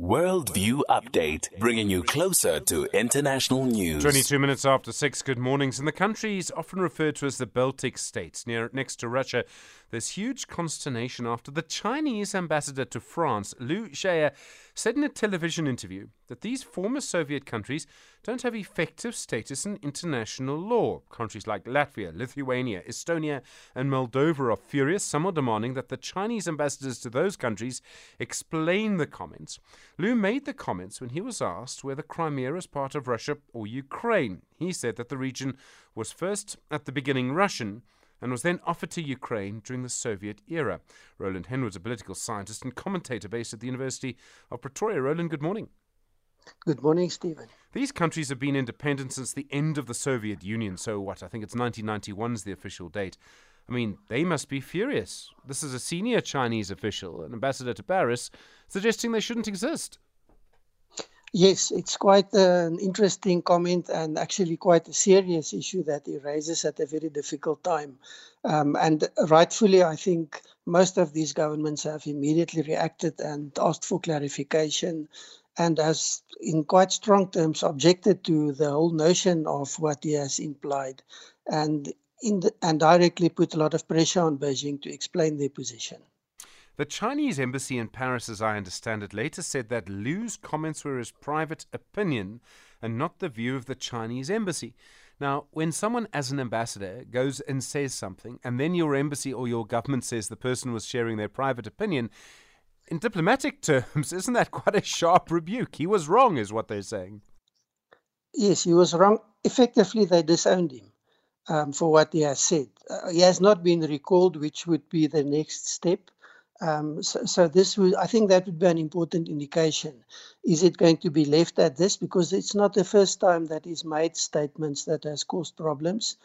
Worldview Update, bringing you closer to international news. 22 minutes after 6, good mornings. In the countries often referred to as the Baltic states, near next to Russia, there's huge consternation after the Chinese ambassador to France, Lu Shaye, said in a television interview that these former Soviet countries don't have effective status in international law. Countries like Latvia, Lithuania, Estonia, and Moldova are furious. Some are demanding that the Chinese ambassadors to those countries explain the comments. Lu made the comments when he was asked whether Crimea is part of Russia or Ukraine. He said that the region was first, at the beginning, Russian and was then offered to Ukraine during the Soviet era. Roland Henwood's a political scientist and commentator based at the University of Pretoria. Roland, good morning. Good morning, Stephen. These countries have been independent since the end of the Soviet Union. So, what? I think it's 1991 is the official date. I mean, they must be furious. This is a senior Chinese official, an ambassador to Paris, suggesting they shouldn't exist. Yes, it's quite an interesting comment and actually quite a serious issue that he raises at a very difficult time. Um, and rightfully, I think most of these governments have immediately reacted and asked for clarification and has, in quite strong terms, objected to the whole notion of what he has implied and, the, and directly put a lot of pressure on Beijing to explain their position. The Chinese embassy in Paris, as I understand it, later said that Lu's comments were his private opinion and not the view of the Chinese embassy. Now, when someone as an ambassador goes and says something, and then your embassy or your government says the person was sharing their private opinion, in diplomatic terms, isn't that quite a sharp rebuke? He was wrong, is what they're saying. Yes, he was wrong. Effectively, they disowned him um, for what he has said. Uh, he has not been recalled, which would be the next step. Um, so, so, this would, I think that would be an important indication. Is it going to be left at this? Because it's not the first time that he's made statements that has caused problems.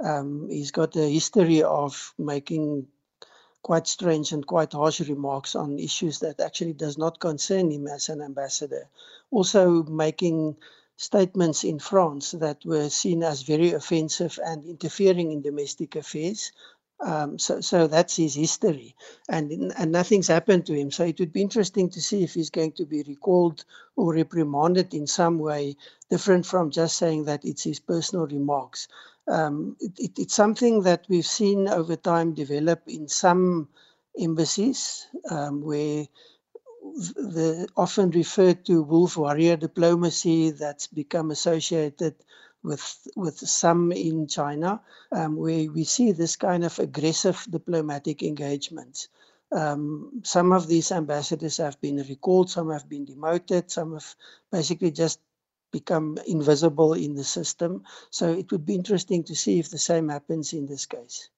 Um, he's got a history of making quite strange and quite harsh remarks on issues that actually does not concern him as an ambassador. Also making statements in France that were seen as very offensive and interfering in domestic affairs, um, so, so that's his history, and and nothing's happened to him. So it would be interesting to see if he's going to be recalled or reprimanded in some way, different from just saying that it's his personal remarks. Um, it, it, it's something that we've seen over time develop in some embassies, um, where the often referred to wolf warrior diplomacy that's become associated with with some in China, um, where we see this kind of aggressive diplomatic engagements. Um, some of these ambassadors have been recalled, some have been demoted, some have basically just become invisible in the system. So it would be interesting to see if the same happens in this case.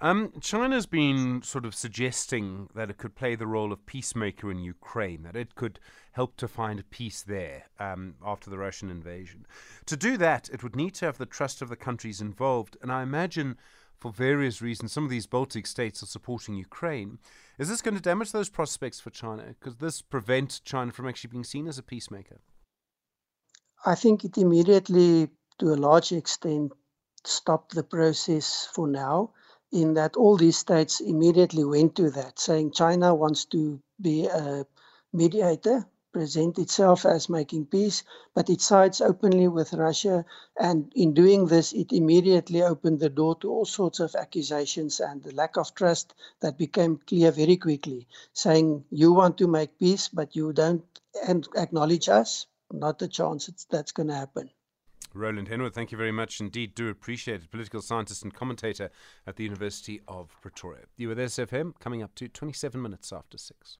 Um, China's been sort of suggesting that it could play the role of peacemaker in Ukraine, that it could help to find peace there um, after the Russian invasion. To do that, it would need to have the trust of the countries involved, and I imagine for various reasons, some of these Baltic states are supporting Ukraine. Is this going to damage those prospects for China? Because this prevent China from actually being seen as a peacemaker? I think it immediately, to a large extent, stopped the process for now in that all these states immediately went to that, saying China wants to be a mediator, present itself as making peace, but it sides openly with Russia. And in doing this, it immediately opened the door to all sorts of accusations and the lack of trust that became clear very quickly, saying you want to make peace, but you don't acknowledge us. Not a chance that's going to happen. Roland Henwood, thank you very much indeed. Do appreciate it. Political scientist and commentator at the University of Pretoria. You with SAfm coming up to 27 minutes after 6.